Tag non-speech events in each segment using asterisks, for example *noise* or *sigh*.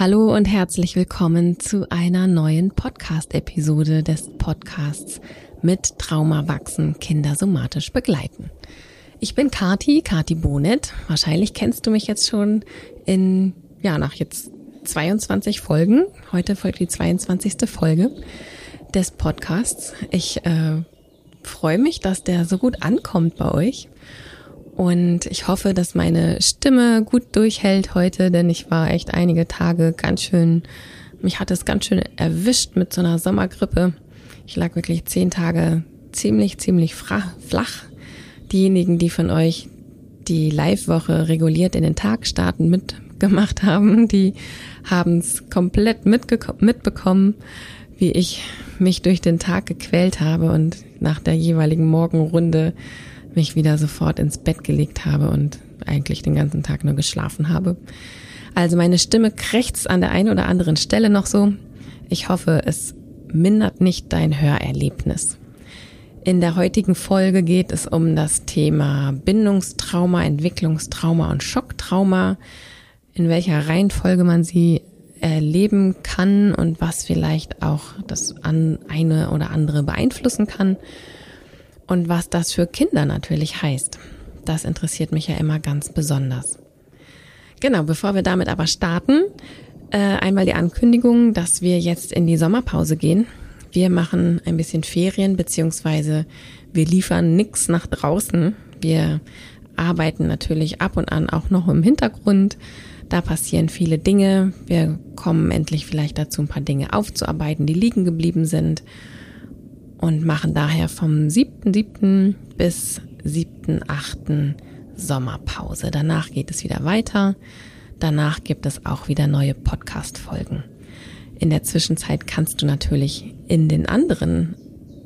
Hallo und herzlich willkommen zu einer neuen Podcast-Episode des Podcasts mit Trauma wachsen, Kinder somatisch begleiten. Ich bin Kati, Kati Bonet. Wahrscheinlich kennst du mich jetzt schon in, ja, nach jetzt 22 Folgen. Heute folgt die 22. Folge des Podcasts. Ich äh, freue mich, dass der so gut ankommt bei euch. Und ich hoffe, dass meine Stimme gut durchhält heute, denn ich war echt einige Tage ganz schön, mich hat es ganz schön erwischt mit so einer Sommergrippe. Ich lag wirklich zehn Tage ziemlich, ziemlich flach. Diejenigen, die von euch die Live-Woche reguliert in den Tag starten mitgemacht haben, die haben es komplett mitbekommen, wie ich mich durch den Tag gequält habe und nach der jeweiligen Morgenrunde mich wieder sofort ins Bett gelegt habe und eigentlich den ganzen Tag nur geschlafen habe. Also meine Stimme krächzt an der einen oder anderen Stelle noch so. Ich hoffe, es mindert nicht dein Hörerlebnis. In der heutigen Folge geht es um das Thema Bindungstrauma, Entwicklungstrauma und Schocktrauma, in welcher Reihenfolge man sie erleben kann und was vielleicht auch das eine oder andere beeinflussen kann und was das für Kinder natürlich heißt. Das interessiert mich ja immer ganz besonders. Genau, bevor wir damit aber starten, äh, einmal die Ankündigung, dass wir jetzt in die Sommerpause gehen. Wir machen ein bisschen Ferien, beziehungsweise wir liefern nichts nach draußen. Wir arbeiten natürlich ab und an auch noch im Hintergrund. Da passieren viele Dinge. Wir kommen endlich vielleicht dazu, ein paar Dinge aufzuarbeiten, die liegen geblieben sind und machen daher vom 7.7. bis 7.8. Sommerpause. Danach geht es wieder weiter. Danach gibt es auch wieder neue Podcast-Folgen. In der Zwischenzeit kannst du natürlich in den anderen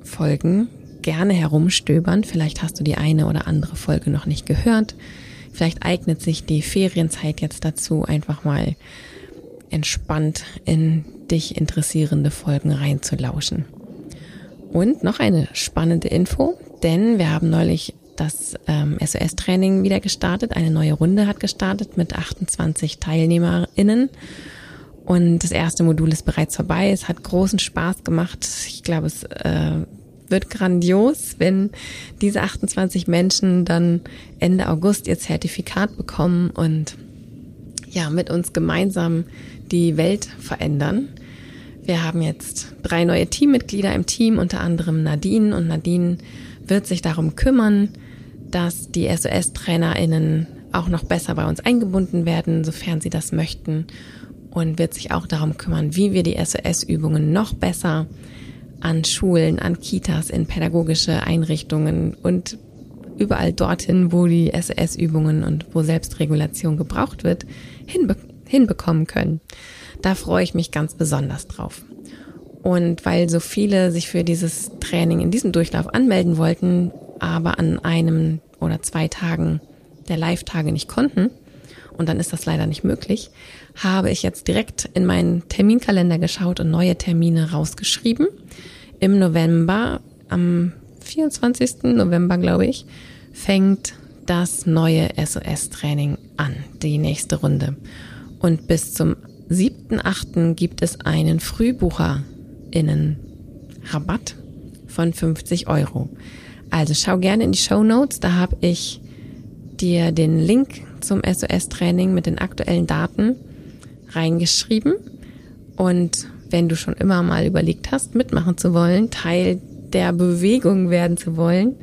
Folgen gerne herumstöbern. Vielleicht hast du die eine oder andere Folge noch nicht gehört. Vielleicht eignet sich die Ferienzeit jetzt dazu, einfach mal entspannt in dich interessierende Folgen reinzulauschen. Und noch eine spannende Info, denn wir haben neulich das ähm, SOS-Training wieder gestartet. Eine neue Runde hat gestartet mit 28 TeilnehmerInnen. Und das erste Modul ist bereits vorbei. Es hat großen Spaß gemacht. Ich glaube, es äh, wird grandios, wenn diese 28 Menschen dann Ende August ihr Zertifikat bekommen und ja, mit uns gemeinsam die Welt verändern. Wir haben jetzt drei neue Teammitglieder im Team, unter anderem Nadine. Und Nadine wird sich darum kümmern, dass die SOS-TrainerInnen auch noch besser bei uns eingebunden werden, sofern sie das möchten. Und wird sich auch darum kümmern, wie wir die SOS-Übungen noch besser an Schulen, an Kitas, in pädagogische Einrichtungen und überall dorthin, wo die SOS-Übungen und wo Selbstregulation gebraucht wird, hinbe hinbekommen können. Da freue ich mich ganz besonders drauf. Und weil so viele sich für dieses Training in diesem Durchlauf anmelden wollten, aber an einem oder zwei Tagen der Live-Tage nicht konnten, und dann ist das leider nicht möglich, habe ich jetzt direkt in meinen Terminkalender geschaut und neue Termine rausgeschrieben. Im November, am 24. November, glaube ich, fängt das neue SOS-Training an, die nächste Runde. Und bis zum 7.8. gibt es einen FrühbucherInnen-Rabatt von 50 Euro. Also schau gerne in die Show Notes, da habe ich dir den Link zum SOS-Training mit den aktuellen Daten reingeschrieben. Und wenn du schon immer mal überlegt hast, mitmachen zu wollen, Teil der Bewegung werden zu wollen,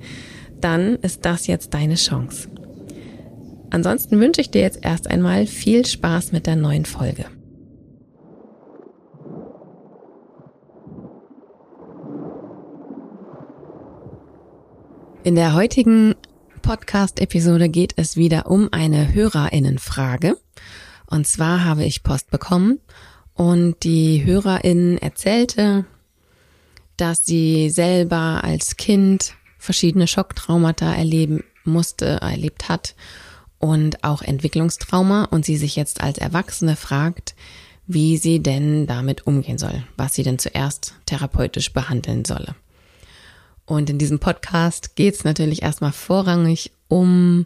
dann ist das jetzt deine Chance. Ansonsten wünsche ich dir jetzt erst einmal viel Spaß mit der neuen Folge. In der heutigen Podcast-Episode geht es wieder um eine Hörerinnenfrage. Und zwar habe ich Post bekommen und die Hörerin erzählte, dass sie selber als Kind verschiedene Schocktraumata erleben musste, erlebt hat und auch Entwicklungstrauma und sie sich jetzt als Erwachsene fragt, wie sie denn damit umgehen soll, was sie denn zuerst therapeutisch behandeln solle. Und in diesem Podcast geht es natürlich erstmal vorrangig um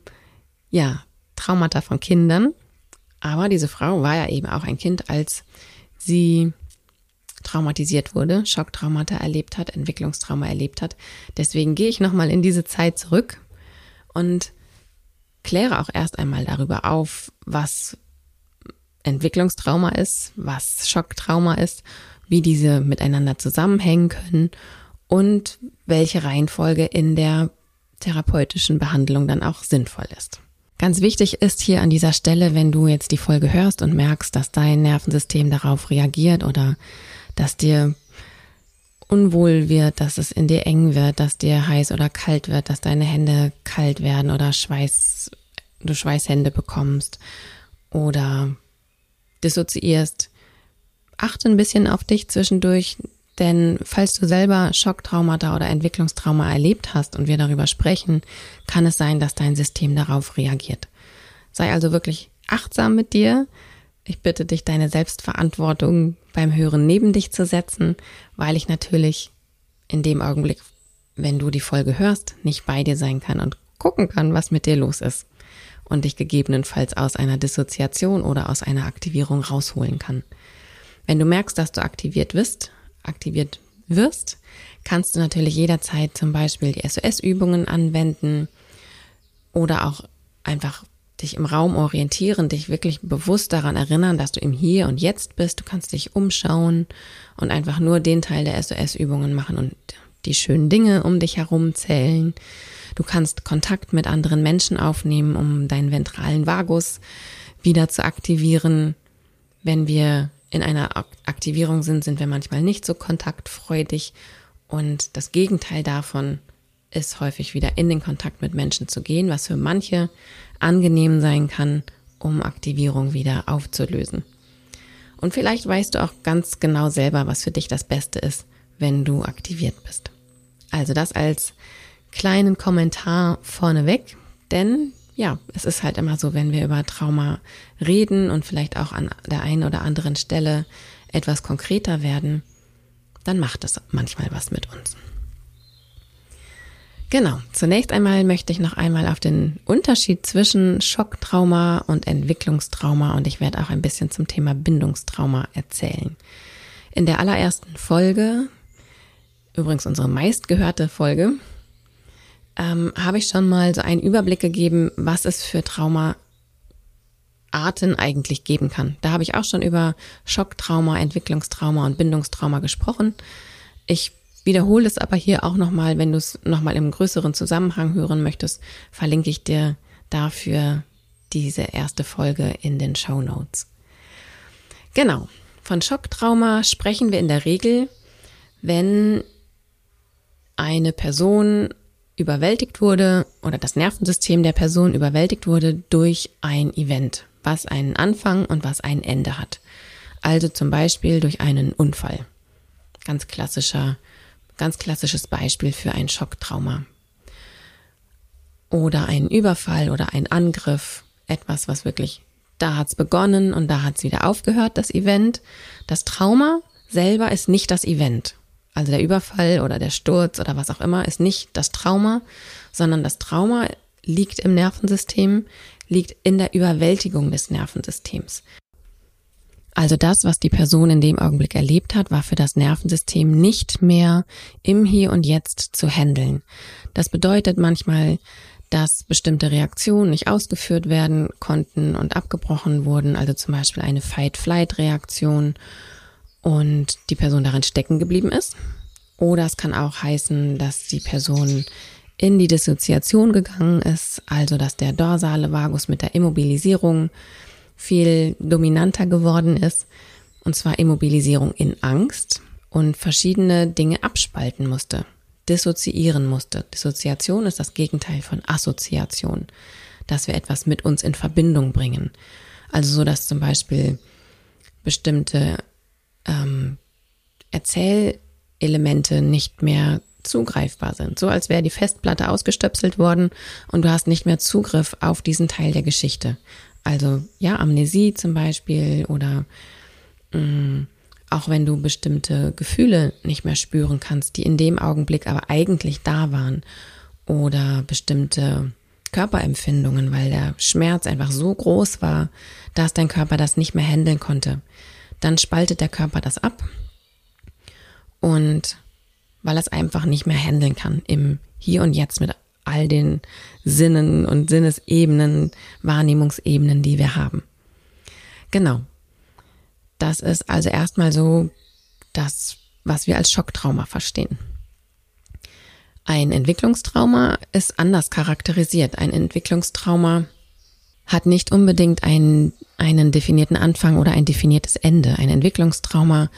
ja, Traumata von Kindern, Aber diese Frau war ja eben auch ein Kind, als sie traumatisiert wurde, Schocktraumata erlebt hat, Entwicklungstrauma erlebt hat. Deswegen gehe ich nochmal in diese Zeit zurück und kläre auch erst einmal darüber auf, was Entwicklungstrauma ist, was Schocktrauma ist, wie diese miteinander zusammenhängen können und welche Reihenfolge in der therapeutischen Behandlung dann auch sinnvoll ist. Ganz wichtig ist hier an dieser Stelle, wenn du jetzt die Folge hörst und merkst, dass dein Nervensystem darauf reagiert oder dass dir unwohl wird, dass es in dir eng wird, dass dir heiß oder kalt wird, dass deine Hände kalt werden oder Schweiß, du Schweißhände bekommst oder dissoziierst. Achte ein bisschen auf dich zwischendurch, denn falls du selber Schocktraumata oder Entwicklungstrauma erlebt hast und wir darüber sprechen, kann es sein, dass dein System darauf reagiert. Sei also wirklich achtsam mit dir. Ich bitte dich, deine Selbstverantwortung beim Hören neben dich zu setzen, weil ich natürlich in dem Augenblick, wenn du die Folge hörst, nicht bei dir sein kann und gucken kann, was mit dir los ist und dich gegebenenfalls aus einer Dissoziation oder aus einer Aktivierung rausholen kann. Wenn du merkst, dass du aktiviert bist, aktiviert wirst, kannst du natürlich jederzeit zum Beispiel die SOS-Übungen anwenden oder auch einfach dich im Raum orientieren, dich wirklich bewusst daran erinnern, dass du im Hier und Jetzt bist. Du kannst dich umschauen und einfach nur den Teil der SOS-Übungen machen und die schönen Dinge um dich herum zählen. Du kannst Kontakt mit anderen Menschen aufnehmen, um deinen ventralen Vagus wieder zu aktivieren. Wenn wir in einer Aktivierung sind, sind wir manchmal nicht so kontaktfreudig und das Gegenteil davon ist häufig wieder in den Kontakt mit Menschen zu gehen, was für manche angenehm sein kann, um Aktivierung wieder aufzulösen. Und vielleicht weißt du auch ganz genau selber, was für dich das Beste ist, wenn du aktiviert bist. Also das als kleinen Kommentar vorneweg, denn ja, es ist halt immer so, wenn wir über Trauma reden und vielleicht auch an der einen oder anderen Stelle etwas konkreter werden, dann macht es manchmal was mit uns. Genau, zunächst einmal möchte ich noch einmal auf den Unterschied zwischen Schocktrauma und Entwicklungstrauma und ich werde auch ein bisschen zum Thema Bindungstrauma erzählen. In der allerersten Folge, übrigens unsere meistgehörte Folge, ähm, habe ich schon mal so einen Überblick gegeben, was es für Traumaarten eigentlich geben kann. Da habe ich auch schon über Schocktrauma, Entwicklungstrauma und Bindungstrauma gesprochen. Ich wiederhole es aber hier auch nochmal, wenn du es nochmal im größeren Zusammenhang hören möchtest, verlinke ich dir dafür diese erste Folge in den Show Notes. Genau. Von Schocktrauma sprechen wir in der Regel, wenn eine Person überwältigt wurde oder das Nervensystem der Person überwältigt wurde durch ein Event, was einen Anfang und was ein Ende hat. Also zum Beispiel durch einen Unfall. Ganz klassischer, ganz klassisches Beispiel für ein Schocktrauma. Oder ein Überfall oder ein Angriff. Etwas, was wirklich, da hat's begonnen und da hat's wieder aufgehört, das Event. Das Trauma selber ist nicht das Event. Also der Überfall oder der Sturz oder was auch immer ist nicht das Trauma, sondern das Trauma liegt im Nervensystem, liegt in der Überwältigung des Nervensystems. Also das, was die Person in dem Augenblick erlebt hat, war für das Nervensystem nicht mehr im Hier und Jetzt zu handeln. Das bedeutet manchmal, dass bestimmte Reaktionen nicht ausgeführt werden konnten und abgebrochen wurden, also zum Beispiel eine Fight-Flight-Reaktion und die Person darin stecken geblieben ist. Oder es kann auch heißen, dass die Person in die Dissoziation gegangen ist, also dass der dorsale Vagus mit der Immobilisierung viel dominanter geworden ist, und zwar Immobilisierung in Angst und verschiedene Dinge abspalten musste, dissoziieren musste. Dissoziation ist das Gegenteil von Assoziation, dass wir etwas mit uns in Verbindung bringen. Also so, dass zum Beispiel bestimmte ähm, Erzählelemente nicht mehr zugreifbar sind. So als wäre die Festplatte ausgestöpselt worden und du hast nicht mehr Zugriff auf diesen Teil der Geschichte. Also ja, Amnesie zum Beispiel oder mh, mm, auch wenn du bestimmte Gefühle nicht mehr spüren kannst, die in dem Augenblick aber eigentlich da waren oder bestimmte Körperempfindungen, weil der Schmerz einfach so groß war, dass dein Körper das nicht mehr handeln konnte. Dann spaltet der Körper das ab und weil es einfach nicht mehr handeln kann im Hier und Jetzt mit all den Sinnen und Sinnesebenen, Wahrnehmungsebenen, die wir haben. Genau. Das ist also erstmal so das, was wir als Schocktrauma verstehen. Ein Entwicklungstrauma ist anders charakterisiert. Ein Entwicklungstrauma hat nicht unbedingt einen, einen definierten Anfang oder ein definiertes Ende. Ein Entwicklungstrauma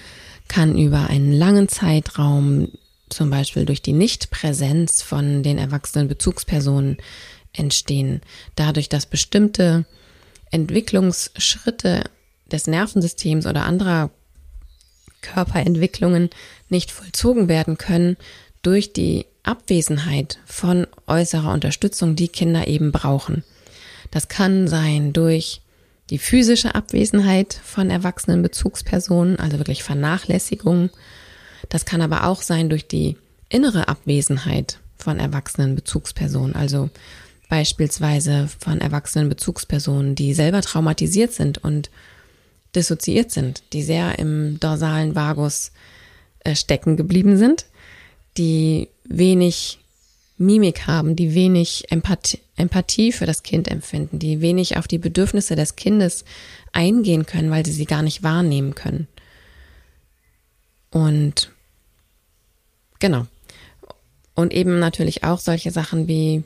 kann über einen langen Zeitraum, zum Beispiel durch die Nichtpräsenz von den erwachsenen Bezugspersonen, entstehen. Dadurch, dass bestimmte Entwicklungsschritte des Nervensystems oder anderer Körperentwicklungen nicht vollzogen werden können durch die Abwesenheit von äußerer Unterstützung, die Kinder eben brauchen. Das kann sein durch die physische Abwesenheit von erwachsenen Bezugspersonen, also wirklich Vernachlässigung. Das kann aber auch sein durch die innere Abwesenheit von erwachsenen Bezugspersonen, also beispielsweise von erwachsenen Bezugspersonen, die selber traumatisiert sind und dissoziiert sind, die sehr im dorsalen Vagus äh, stecken geblieben sind, die wenig Mimik haben, die wenig Empathie, Empathie für das Kind empfinden, die wenig auf die Bedürfnisse des Kindes eingehen können, weil sie sie gar nicht wahrnehmen können. Und genau. Und eben natürlich auch solche Sachen wie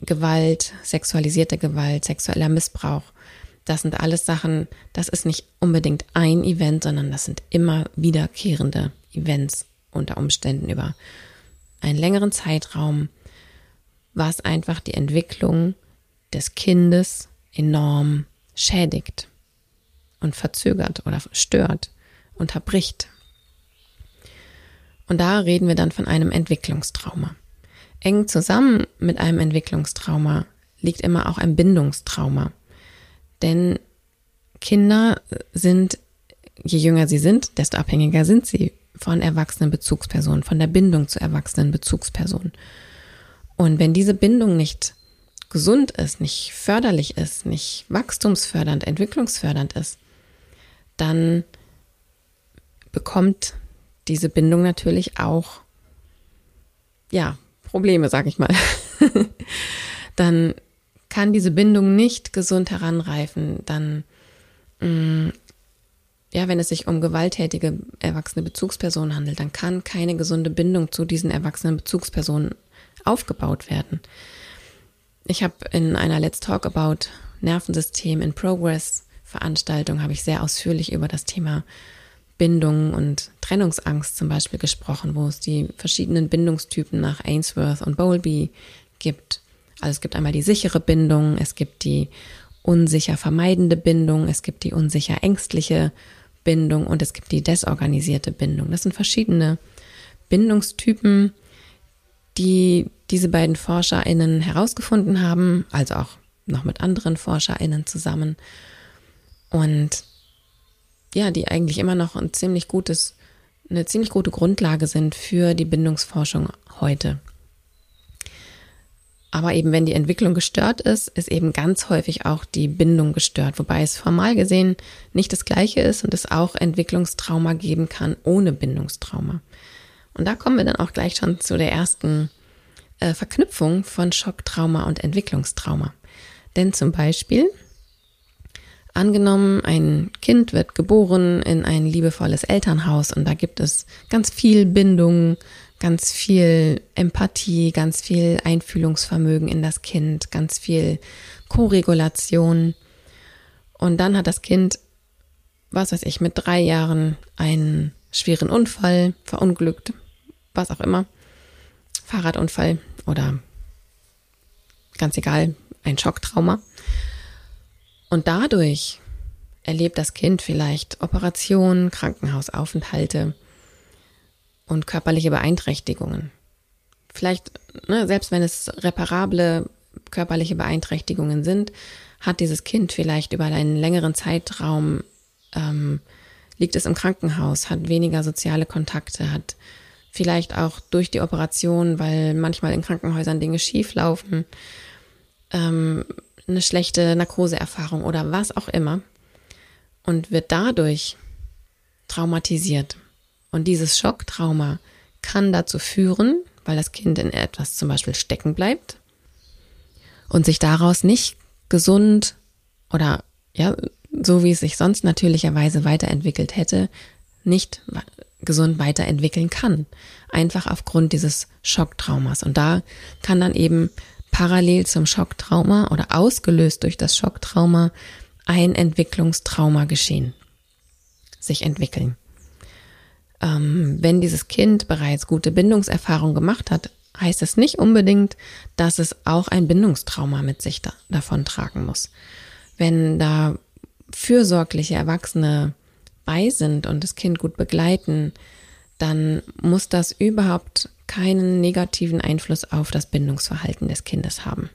Gewalt, sexualisierte Gewalt, sexueller Missbrauch. Das sind alles Sachen, das ist nicht unbedingt ein Event, sondern das sind immer wiederkehrende Events unter Umständen über einen längeren Zeitraum, was einfach die Entwicklung des Kindes enorm schädigt und verzögert oder stört, unterbricht. Und da reden wir dann von einem Entwicklungstrauma. Eng zusammen mit einem Entwicklungstrauma liegt immer auch ein Bindungstrauma. Denn Kinder sind, je jünger sie sind, desto abhängiger sind sie von erwachsenen Bezugspersonen, von der Bindung zu erwachsenen Bezugspersonen. Und wenn diese Bindung nicht gesund ist, nicht förderlich ist, nicht wachstumsfördernd, entwicklungsfördernd ist, dann bekommt diese Bindung natürlich auch ja Probleme, sag ich mal, *laughs* dann kann diese Bindung nicht gesund heranreifen, dann mm, ja, wenn es sich um gewalttätige erwachsene Bezugspersonen handelt, dann kann keine gesunde Bindung zu diesen erwachsenen Bezugspersonen aufgebaut werden. Ich habe in einer Let's Talk About Nervensystem in Progress Veranstaltung habe ich sehr ausführlich über das Thema Bindung und Trennungsangst zum Beispiel gesprochen, wo es die verschiedenen Bindungstypen nach Ainsworth und Bowlby gibt. Also es gibt einmal die sichere Bindung, es gibt die unsicher vermeidende Bindung, es gibt die unsicher ängstliche Bindung und es gibt die desorganisierte Bindung. Das sind verschiedene Bindungstypen, die diese beiden ForscherInnen herausgefunden haben, also auch noch mit anderen ForscherInnen zusammen. Und ja, die eigentlich immer noch ein ziemlich gutes, eine ziemlich gute Grundlage sind für die Bindungsforschung heute. Aber eben, wenn die Entwicklung gestört ist, ist eben ganz häufig auch die Bindung gestört, wobei es formal gesehen nicht das gleiche ist und es auch Entwicklungstrauma geben kann ohne Bindungstrauma. Und da kommen wir dann auch gleich schon zu der ersten äh, Verknüpfung von Schocktrauma und Entwicklungstrauma. Denn zum Beispiel Angenommen, ein Kind wird geboren in ein liebevolles Elternhaus und da gibt es ganz viel Bindung, ganz viel Empathie, ganz viel Einfühlungsvermögen in das Kind, ganz viel Koregulation. Und dann hat das Kind, was weiß ich, mit drei Jahren einen schweren Unfall, verunglückt, was auch immer, Fahrradunfall oder ganz egal, ein Schocktrauma. Und dadurch erlebt das Kind vielleicht Operationen, Krankenhausaufenthalte und körperliche Beeinträchtigungen. Vielleicht, ne, selbst wenn es reparable körperliche Beeinträchtigungen sind, hat dieses Kind vielleicht über einen längeren Zeitraum, ähm, liegt es im Krankenhaus, hat weniger soziale Kontakte, hat vielleicht auch durch die Operation, weil manchmal in Krankenhäusern Dinge schief laufen, ähm, eine schlechte Narkoseerfahrung oder was auch immer und wird dadurch traumatisiert. Und dieses Schocktrauma kann dazu führen, weil das Kind in etwas zum Beispiel stecken bleibt und sich daraus nicht gesund oder ja, so wie es sich sonst natürlicherweise weiterentwickelt hätte, nicht gesund weiterentwickeln kann. Einfach aufgrund dieses Schocktraumas. Und da kann dann eben parallel zum Schocktrauma oder ausgelöst durch das Schocktrauma ein Entwicklungstrauma geschehen, sich entwickeln. Ähm, wenn dieses Kind bereits gute Bindungserfahrung gemacht hat, heißt es nicht unbedingt, dass es auch ein Bindungstrauma mit sich da, davon tragen muss. Wenn da fürsorgliche Erwachsene bei sind und das Kind gut begleiten, dann muss das überhaupt keinen negativen Einfluss auf das Bindungsverhalten des Kindes haben.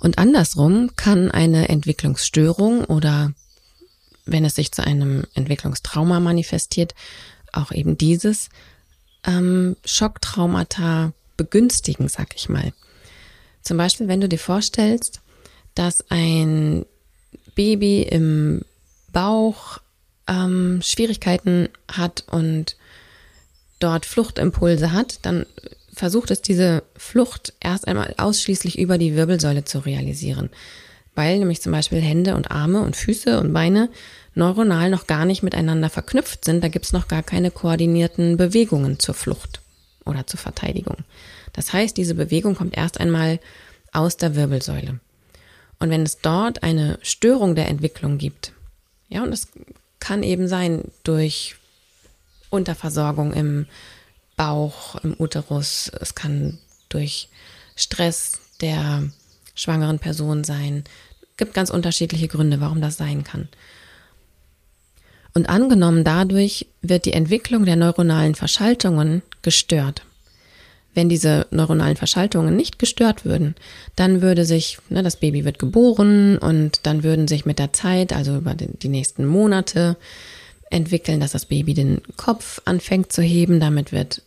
Und andersrum kann eine Entwicklungsstörung oder wenn es sich zu einem Entwicklungstrauma manifestiert, auch eben dieses ähm, Schocktraumata begünstigen, sag ich mal. Zum Beispiel, wenn du dir vorstellst, dass ein Baby im Bauch ähm, Schwierigkeiten hat und dort Fluchtimpulse hat, dann versucht es diese Flucht erst einmal ausschließlich über die Wirbelsäule zu realisieren, weil nämlich zum Beispiel Hände und Arme und Füße und Beine neuronal noch gar nicht miteinander verknüpft sind. Da gibt's noch gar keine koordinierten Bewegungen zur Flucht oder zur Verteidigung. Das heißt, diese Bewegung kommt erst einmal aus der Wirbelsäule. Und wenn es dort eine Störung der Entwicklung gibt, ja, und es kann eben sein durch Unterversorgung im Bauch, im Uterus, es kann durch Stress der schwangeren Person sein. Es gibt ganz unterschiedliche Gründe, warum das sein kann. Und angenommen dadurch wird die Entwicklung der neuronalen Verschaltungen gestört. Wenn diese neuronalen Verschaltungen nicht gestört würden, dann würde sich, ne, das Baby wird geboren und dann würden sich mit der Zeit, also über die nächsten Monate, entwickeln, dass das Baby den Kopf anfängt zu heben. Damit wird,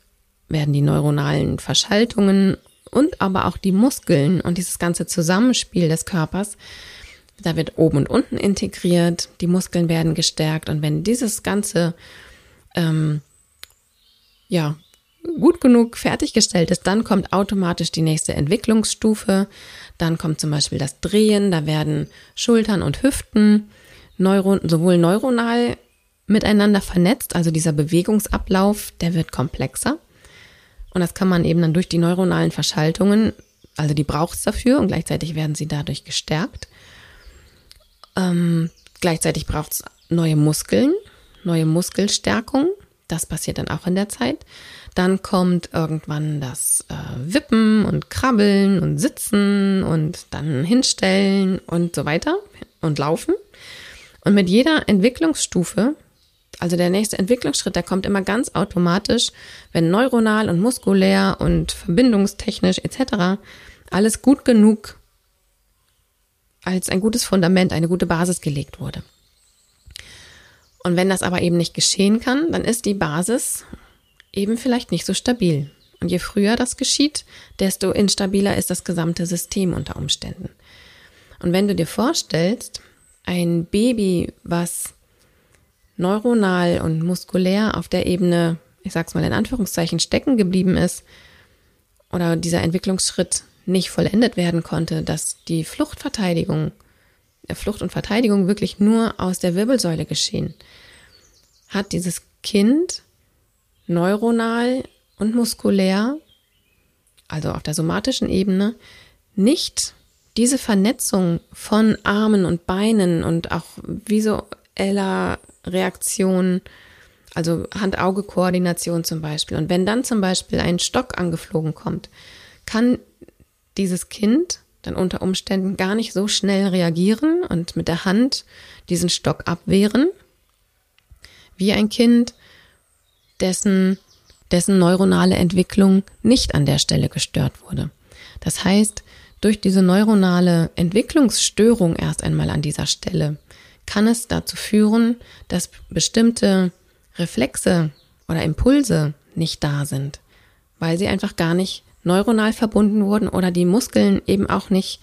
werden die neuronalen Verschaltungen und aber auch die Muskeln und dieses ganze Zusammenspiel des Körpers da wird oben und unten integriert, die Muskeln werden gestärkt und wenn dieses Ganze ähm, ja gut genug fertiggestellt ist, dann kommt automatisch die nächste Entwicklungsstufe. Dann kommt zum Beispiel das Drehen, da werden Schultern und Hüften Neuro sowohl neuronal miteinander vernetzt, also dieser Bewegungsablauf, der wird komplexer. Und das kann man eben dann durch die neuronalen Verschaltungen, also die braucht es dafür und gleichzeitig werden sie dadurch gestärkt. Ähm, gleichzeitig braucht es neue Muskeln, neue Muskelstärkung. Das passiert dann auch in der Zeit. Dann kommt irgendwann das äh, Wippen und Krabbeln und Sitzen und dann hinstellen und so weiter und laufen. Und mit jeder Entwicklungsstufe, also der nächste Entwicklungsschritt, der kommt immer ganz automatisch, wenn neuronal und muskulär und verbindungstechnisch etc. alles gut genug als ein gutes Fundament, eine gute Basis gelegt wurde. Und wenn das aber eben nicht geschehen kann, dann ist die Basis eben vielleicht nicht so stabil. Und je früher das geschieht, desto instabiler ist das gesamte System unter Umständen. Und wenn du dir vorstellst, ein Baby, was neuronal und muskulär auf der Ebene, ich sag's mal in Anführungszeichen, stecken geblieben ist, oder dieser Entwicklungsschritt nicht vollendet werden konnte, dass die Fluchtverteidigung, der Flucht und Verteidigung wirklich nur aus der Wirbelsäule geschehen, hat dieses Kind neuronal und muskulär, also auf der somatischen Ebene, nicht diese Vernetzung von Armen und Beinen und auch visueller Reaktion, also Hand-Auge-Koordination zum Beispiel. Und wenn dann zum Beispiel ein Stock angeflogen kommt, kann dieses Kind dann unter Umständen gar nicht so schnell reagieren und mit der Hand diesen Stock abwehren, wie ein Kind, dessen, dessen neuronale Entwicklung nicht an der Stelle gestört wurde. Das heißt, durch diese neuronale Entwicklungsstörung erst einmal an dieser Stelle kann es dazu führen, dass bestimmte Reflexe oder Impulse nicht da sind, weil sie einfach gar nicht neuronal verbunden wurden oder die Muskeln eben auch nicht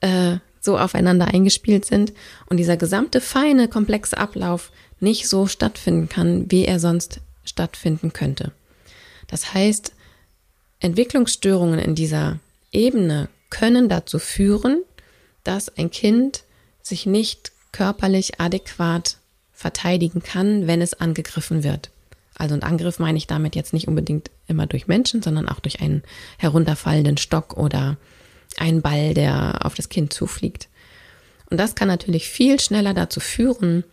äh, so aufeinander eingespielt sind und dieser gesamte feine, komplexe Ablauf nicht so stattfinden kann, wie er sonst stattfinden könnte. Das heißt, Entwicklungsstörungen in dieser Ebene können dazu führen, dass ein Kind sich nicht körperlich adäquat verteidigen kann, wenn es angegriffen wird. Also ein Angriff meine ich damit jetzt nicht unbedingt immer durch Menschen, sondern auch durch einen herunterfallenden Stock oder einen Ball, der auf das Kind zufliegt. Und das kann natürlich viel schneller dazu führen,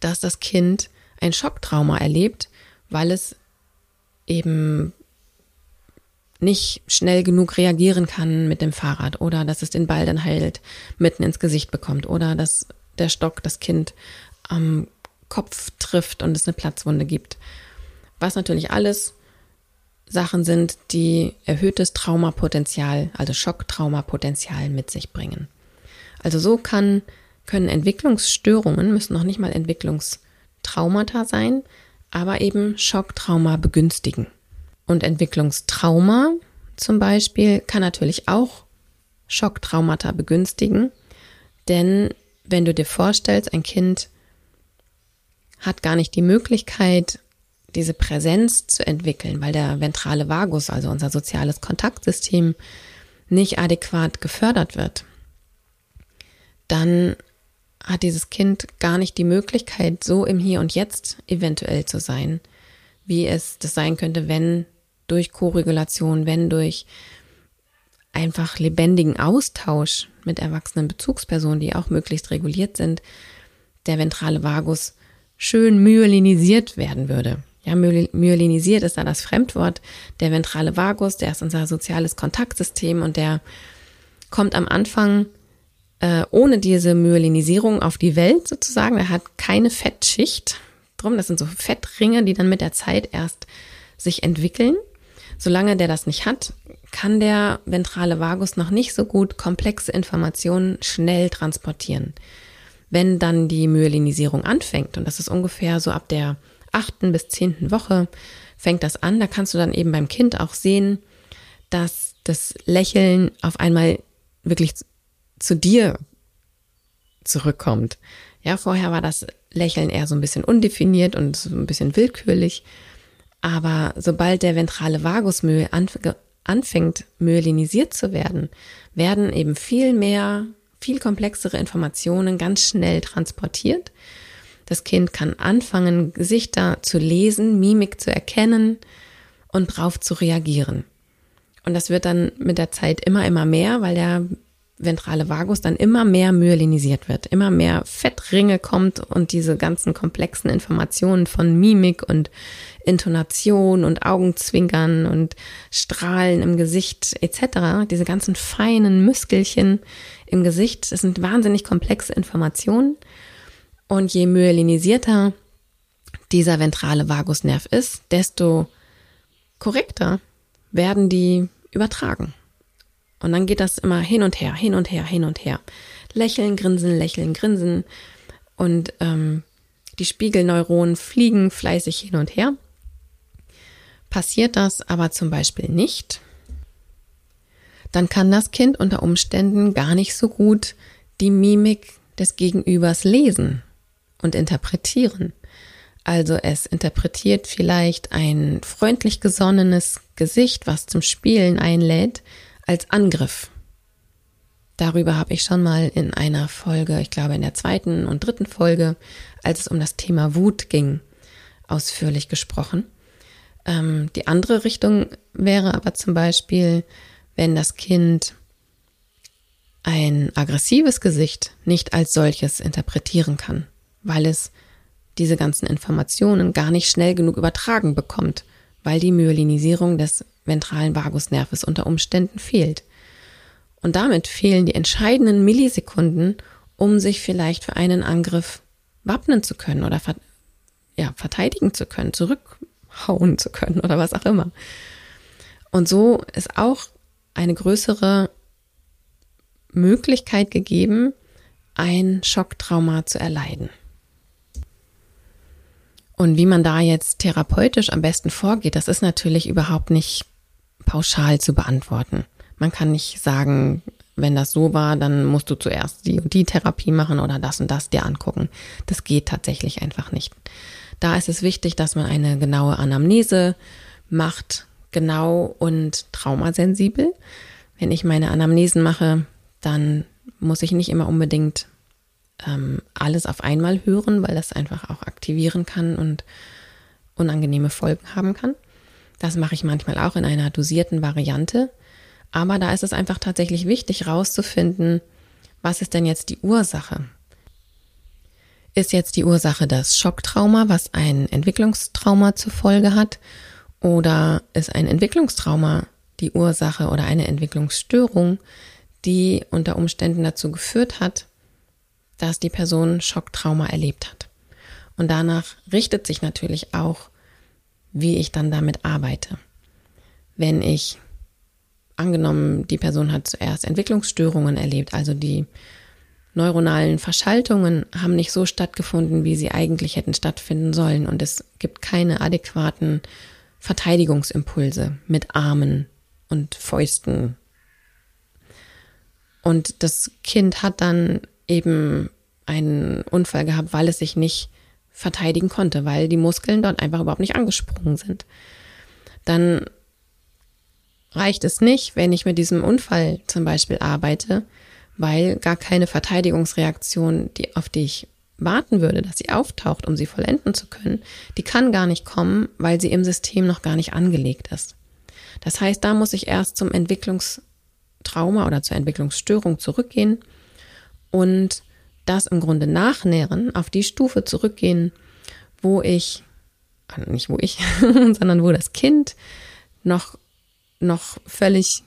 dass das Kind ein Schocktrauma erlebt, weil es eben nicht schnell genug reagieren kann mit dem Fahrrad oder dass es den Ball dann heilt mitten ins Gesicht bekommt oder dass der Stock das Kind am Kopf trifft und es eine Platzwunde gibt. Was natürlich alles Sachen sind, die erhöhtes Traumapotenzial, also Schocktraumapotenzial mit sich bringen. Also so kann, können Entwicklungsstörungen, müssen noch nicht mal Entwicklungstraumata sein, aber eben Schocktrauma begünstigen. Und Entwicklungstrauma zum Beispiel kann natürlich auch Schocktraumata begünstigen, denn wenn du dir vorstellst, ein Kind hat gar nicht die Möglichkeit, diese Präsenz zu entwickeln, weil der ventrale Vagus, also unser soziales Kontaktsystem, nicht adäquat gefördert wird, dann hat dieses Kind gar nicht die Möglichkeit, so im Hier und Jetzt eventuell zu sein, wie es das sein könnte, wenn durch Koregulation, wenn durch einfach lebendigen Austausch mit erwachsenen Bezugspersonen, die auch möglichst reguliert sind, der ventrale Vagus schön myelinisiert werden würde. Ja, myelinisiert ist da das Fremdwort. Der ventrale Vagus, der ist unser soziales Kontaktsystem und der kommt am Anfang äh, ohne diese Myelinisierung auf die Welt sozusagen. Er hat keine Fettschicht drum. Das sind so Fettringe, die dann mit der Zeit erst sich entwickeln. Solange der das nicht hat, kann der ventrale Vagus noch nicht so gut komplexe Informationen schnell transportieren. Wenn dann die Myelinisierung anfängt, und das ist ungefähr so ab der achten bis zehnten Woche fängt das an. Da kannst du dann eben beim Kind auch sehen, dass das Lächeln auf einmal wirklich zu dir zurückkommt. Ja, vorher war das Lächeln eher so ein bisschen undefiniert und so ein bisschen willkürlich. Aber sobald der ventrale Vagusmüll anfängt, myelinisiert zu werden, werden eben viel mehr, viel komplexere Informationen ganz schnell transportiert das Kind kann anfangen, Gesichter zu lesen, Mimik zu erkennen und drauf zu reagieren. Und das wird dann mit der Zeit immer, immer mehr, weil der ventrale Vagus dann immer mehr myelinisiert wird, immer mehr Fettringe kommt und diese ganzen komplexen Informationen von Mimik und Intonation und Augenzwinkern und Strahlen im Gesicht etc., diese ganzen feinen Muskelchen im Gesicht, das sind wahnsinnig komplexe Informationen und je myelinisierter dieser ventrale Vagusnerv ist, desto korrekter werden die übertragen. Und dann geht das immer hin und her, hin und her, hin und her. Lächeln, grinsen, lächeln, grinsen. Und ähm, die Spiegelneuronen fliegen fleißig hin und her. Passiert das aber zum Beispiel nicht, dann kann das Kind unter Umständen gar nicht so gut die Mimik des Gegenübers lesen und interpretieren. Also es interpretiert vielleicht ein freundlich gesonnenes Gesicht, was zum Spielen einlädt, als Angriff. Darüber habe ich schon mal in einer Folge, ich glaube in der zweiten und dritten Folge, als es um das Thema Wut ging, ausführlich gesprochen. Ähm, die andere Richtung wäre aber zum Beispiel, wenn das Kind ein aggressives Gesicht nicht als solches interpretieren kann weil es diese ganzen Informationen gar nicht schnell genug übertragen bekommt, weil die Myelinisierung des ventralen Vagusnerves unter Umständen fehlt. Und damit fehlen die entscheidenden Millisekunden, um sich vielleicht für einen Angriff wappnen zu können oder ja, verteidigen zu können, zurückhauen zu können oder was auch immer. Und so ist auch eine größere Möglichkeit gegeben, ein Schocktrauma zu erleiden. Und wie man da jetzt therapeutisch am besten vorgeht, das ist natürlich überhaupt nicht pauschal zu beantworten. Man kann nicht sagen, wenn das so war, dann musst du zuerst die und die Therapie machen oder das und das dir angucken. Das geht tatsächlich einfach nicht. Da ist es wichtig, dass man eine genaue Anamnese macht, genau und traumasensibel. Wenn ich meine Anamnesen mache, dann muss ich nicht immer unbedingt ähm, alles auf einmal hören, weil das einfach auch aktivieren kann und unangenehme Folgen haben kann. Das mache ich manchmal auch in einer dosierten Variante. Aber da ist es einfach tatsächlich wichtig, rauszufinden, was ist denn jetzt die Ursache? Ist jetzt die Ursache das Schocktrauma, was ein Entwicklungstrauma zur Folge hat? Oder ist ein Entwicklungstrauma die Ursache oder eine Entwicklungsstörung, die unter Umständen dazu geführt hat, dass die Person Schocktrauma erlebt hat? Und danach richtet sich natürlich auch, wie ich dann damit arbeite. Wenn ich angenommen, die Person hat zuerst Entwicklungsstörungen erlebt, also die neuronalen Verschaltungen haben nicht so stattgefunden, wie sie eigentlich hätten stattfinden sollen und es gibt keine adäquaten Verteidigungsimpulse mit Armen und Fäusten. Und das Kind hat dann eben einen Unfall gehabt, weil es sich nicht verteidigen konnte, weil die Muskeln dort einfach überhaupt nicht angesprungen sind. Dann reicht es nicht, wenn ich mit diesem Unfall zum Beispiel arbeite, weil gar keine Verteidigungsreaktion, die, auf die ich warten würde, dass sie auftaucht, um sie vollenden zu können, die kann gar nicht kommen, weil sie im System noch gar nicht angelegt ist. Das heißt, da muss ich erst zum Entwicklungstrauma oder zur Entwicklungsstörung zurückgehen und das im Grunde nachnähren, auf die Stufe zurückgehen, wo ich, äh, nicht wo ich, *laughs* sondern wo das Kind noch noch völlig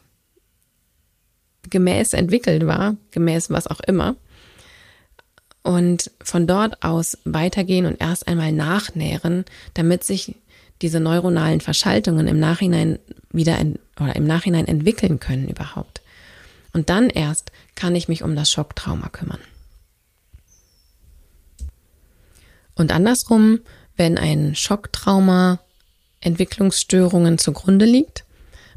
gemäß entwickelt war, gemäß was auch immer. Und von dort aus weitergehen und erst einmal nachnähren, damit sich diese neuronalen Verschaltungen im Nachhinein wieder in, oder im Nachhinein entwickeln können überhaupt. Und dann erst kann ich mich um das Schocktrauma kümmern. Und andersrum, wenn ein Schocktrauma Entwicklungsstörungen zugrunde liegt,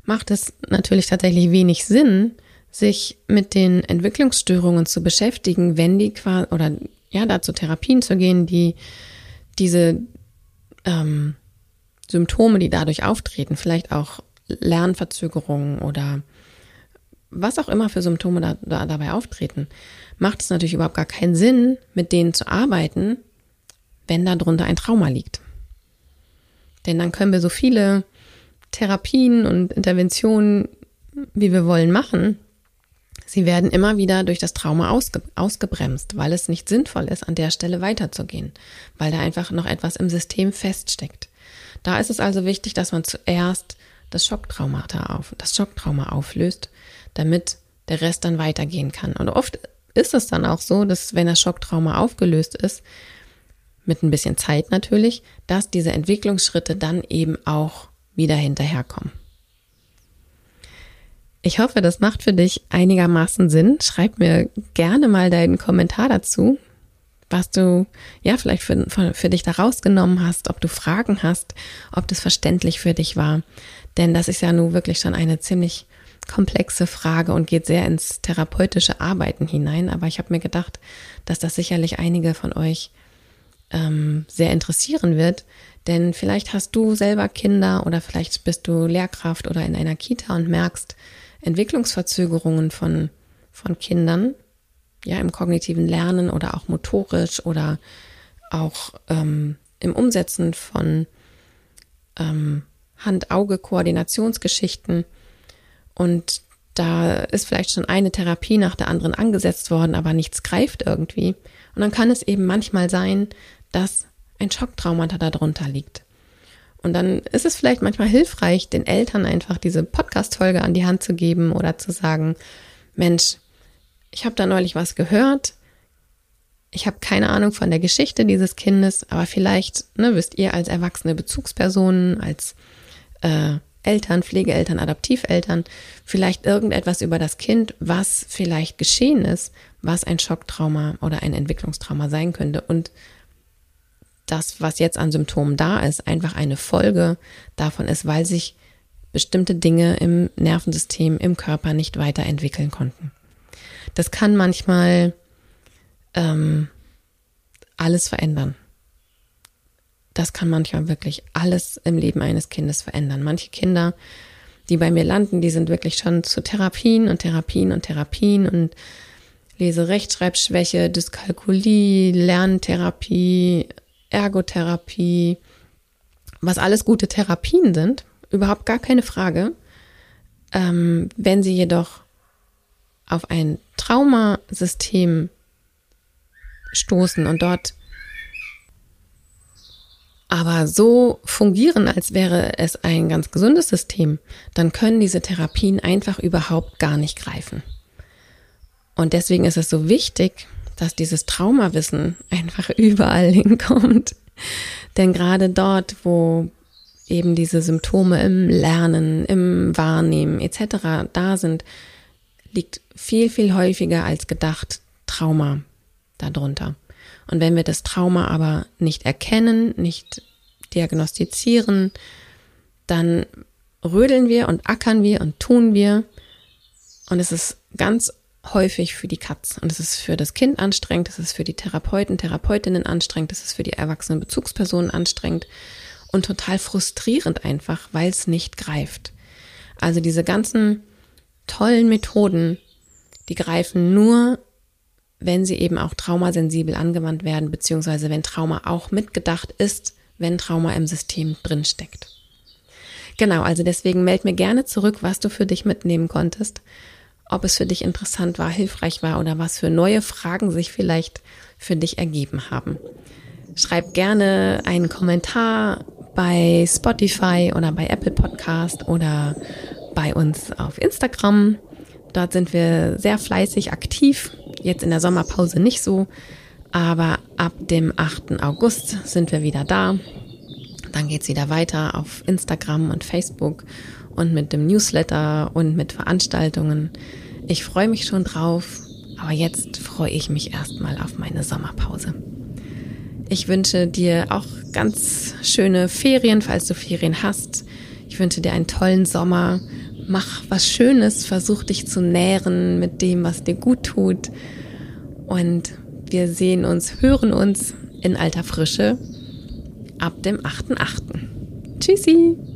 macht es natürlich tatsächlich wenig Sinn, sich mit den Entwicklungsstörungen zu beschäftigen, wenn die quasi oder ja dazu Therapien zu gehen, die diese ähm, Symptome, die dadurch auftreten, vielleicht auch Lernverzögerungen oder was auch immer für Symptome da, da, dabei auftreten, macht es natürlich überhaupt gar keinen Sinn, mit denen zu arbeiten, wenn darunter ein Trauma liegt. Denn dann können wir so viele Therapien und Interventionen, wie wir wollen, machen, sie werden immer wieder durch das Trauma ausge ausgebremst, weil es nicht sinnvoll ist, an der Stelle weiterzugehen, weil da einfach noch etwas im System feststeckt. Da ist es also wichtig, dass man zuerst das Schocktrauma auf, das Schocktrauma auflöst, damit der Rest dann weitergehen kann. Und oft ist es dann auch so, dass wenn das Schocktrauma aufgelöst ist, mit ein bisschen Zeit natürlich, dass diese Entwicklungsschritte dann eben auch wieder hinterherkommen. Ich hoffe, das macht für dich einigermaßen Sinn. Schreib mir gerne mal deinen Kommentar dazu, was du ja vielleicht für, für, dich da rausgenommen hast, ob du Fragen hast, ob das verständlich für dich war. Denn das ist ja nun wirklich schon eine ziemlich komplexe Frage und geht sehr ins therapeutische Arbeiten hinein. Aber ich habe mir gedacht, dass das sicherlich einige von euch ähm, sehr interessieren wird, denn vielleicht hast du selber Kinder oder vielleicht bist du Lehrkraft oder in einer Kita und merkst Entwicklungsverzögerungen von, von Kindern, ja, im kognitiven Lernen oder auch motorisch oder auch ähm, im Umsetzen von ähm, Hand-Auge-Koordinationsgeschichten. Und da ist vielleicht schon eine Therapie nach der anderen angesetzt worden, aber nichts greift irgendwie. Und dann kann es eben manchmal sein, dass ein Schocktraumata darunter liegt. Und dann ist es vielleicht manchmal hilfreich, den Eltern einfach diese Podcast-Folge an die Hand zu geben oder zu sagen, Mensch, ich habe da neulich was gehört. Ich habe keine Ahnung von der Geschichte dieses Kindes, aber vielleicht ne, wisst ihr als erwachsene Bezugspersonen, als äh, Eltern, Pflegeeltern, Adoptiveltern, vielleicht irgendetwas über das Kind, was vielleicht geschehen ist, was ein Schocktrauma oder ein Entwicklungstrauma sein könnte und das, was jetzt an Symptomen da ist, einfach eine Folge davon ist, weil sich bestimmte Dinge im Nervensystem, im Körper nicht weiterentwickeln konnten. Das kann manchmal ähm, alles verändern. Das kann manchmal wirklich alles im Leben eines Kindes verändern. Manche Kinder, die bei mir landen, die sind wirklich schon zu Therapien und Therapien und Therapien und Lese-Rechtschreibschwäche, Dyskalkulie, Lerntherapie, Ergotherapie, was alles gute Therapien sind, überhaupt gar keine Frage. Ähm, wenn sie jedoch auf ein Traumasystem stoßen und dort aber so fungieren, als wäre es ein ganz gesundes System, dann können diese Therapien einfach überhaupt gar nicht greifen. Und deswegen ist es so wichtig, dass dieses Traumawissen einfach *laughs* überall hinkommt. Denn gerade dort, wo eben diese Symptome im Lernen, im Wahrnehmen etc. da sind, liegt viel, viel häufiger als gedacht Trauma darunter. Und wenn wir das Trauma aber nicht erkennen, nicht diagnostizieren, dann rödeln wir und ackern wir und tun wir. Und es ist ganz häufig für die Katz. Und es ist für das Kind anstrengend, es ist für die Therapeuten, Therapeutinnen anstrengend, es ist für die erwachsenen Bezugspersonen anstrengend und total frustrierend einfach, weil es nicht greift. Also diese ganzen tollen Methoden, die greifen nur, wenn sie eben auch traumasensibel angewandt werden, beziehungsweise wenn Trauma auch mitgedacht ist, wenn Trauma im System drinsteckt. Genau, also deswegen meld mir gerne zurück, was du für dich mitnehmen konntest ob es für dich interessant war, hilfreich war oder was für neue Fragen sich vielleicht für dich ergeben haben. Schreib gerne einen Kommentar bei Spotify oder bei Apple Podcast oder bei uns auf Instagram. Dort sind wir sehr fleißig aktiv. Jetzt in der Sommerpause nicht so, aber ab dem 8. August sind wir wieder da. Dann geht's wieder weiter auf Instagram und Facebook und mit dem Newsletter und mit Veranstaltungen. Ich freue mich schon drauf, aber jetzt freue ich mich erstmal auf meine Sommerpause. Ich wünsche dir auch ganz schöne Ferien, falls du Ferien hast. Ich wünsche dir einen tollen Sommer. Mach was Schönes, versuch dich zu nähren mit dem, was dir gut tut. Und wir sehen uns, hören uns in alter Frische ab dem 8.8. Tschüssi!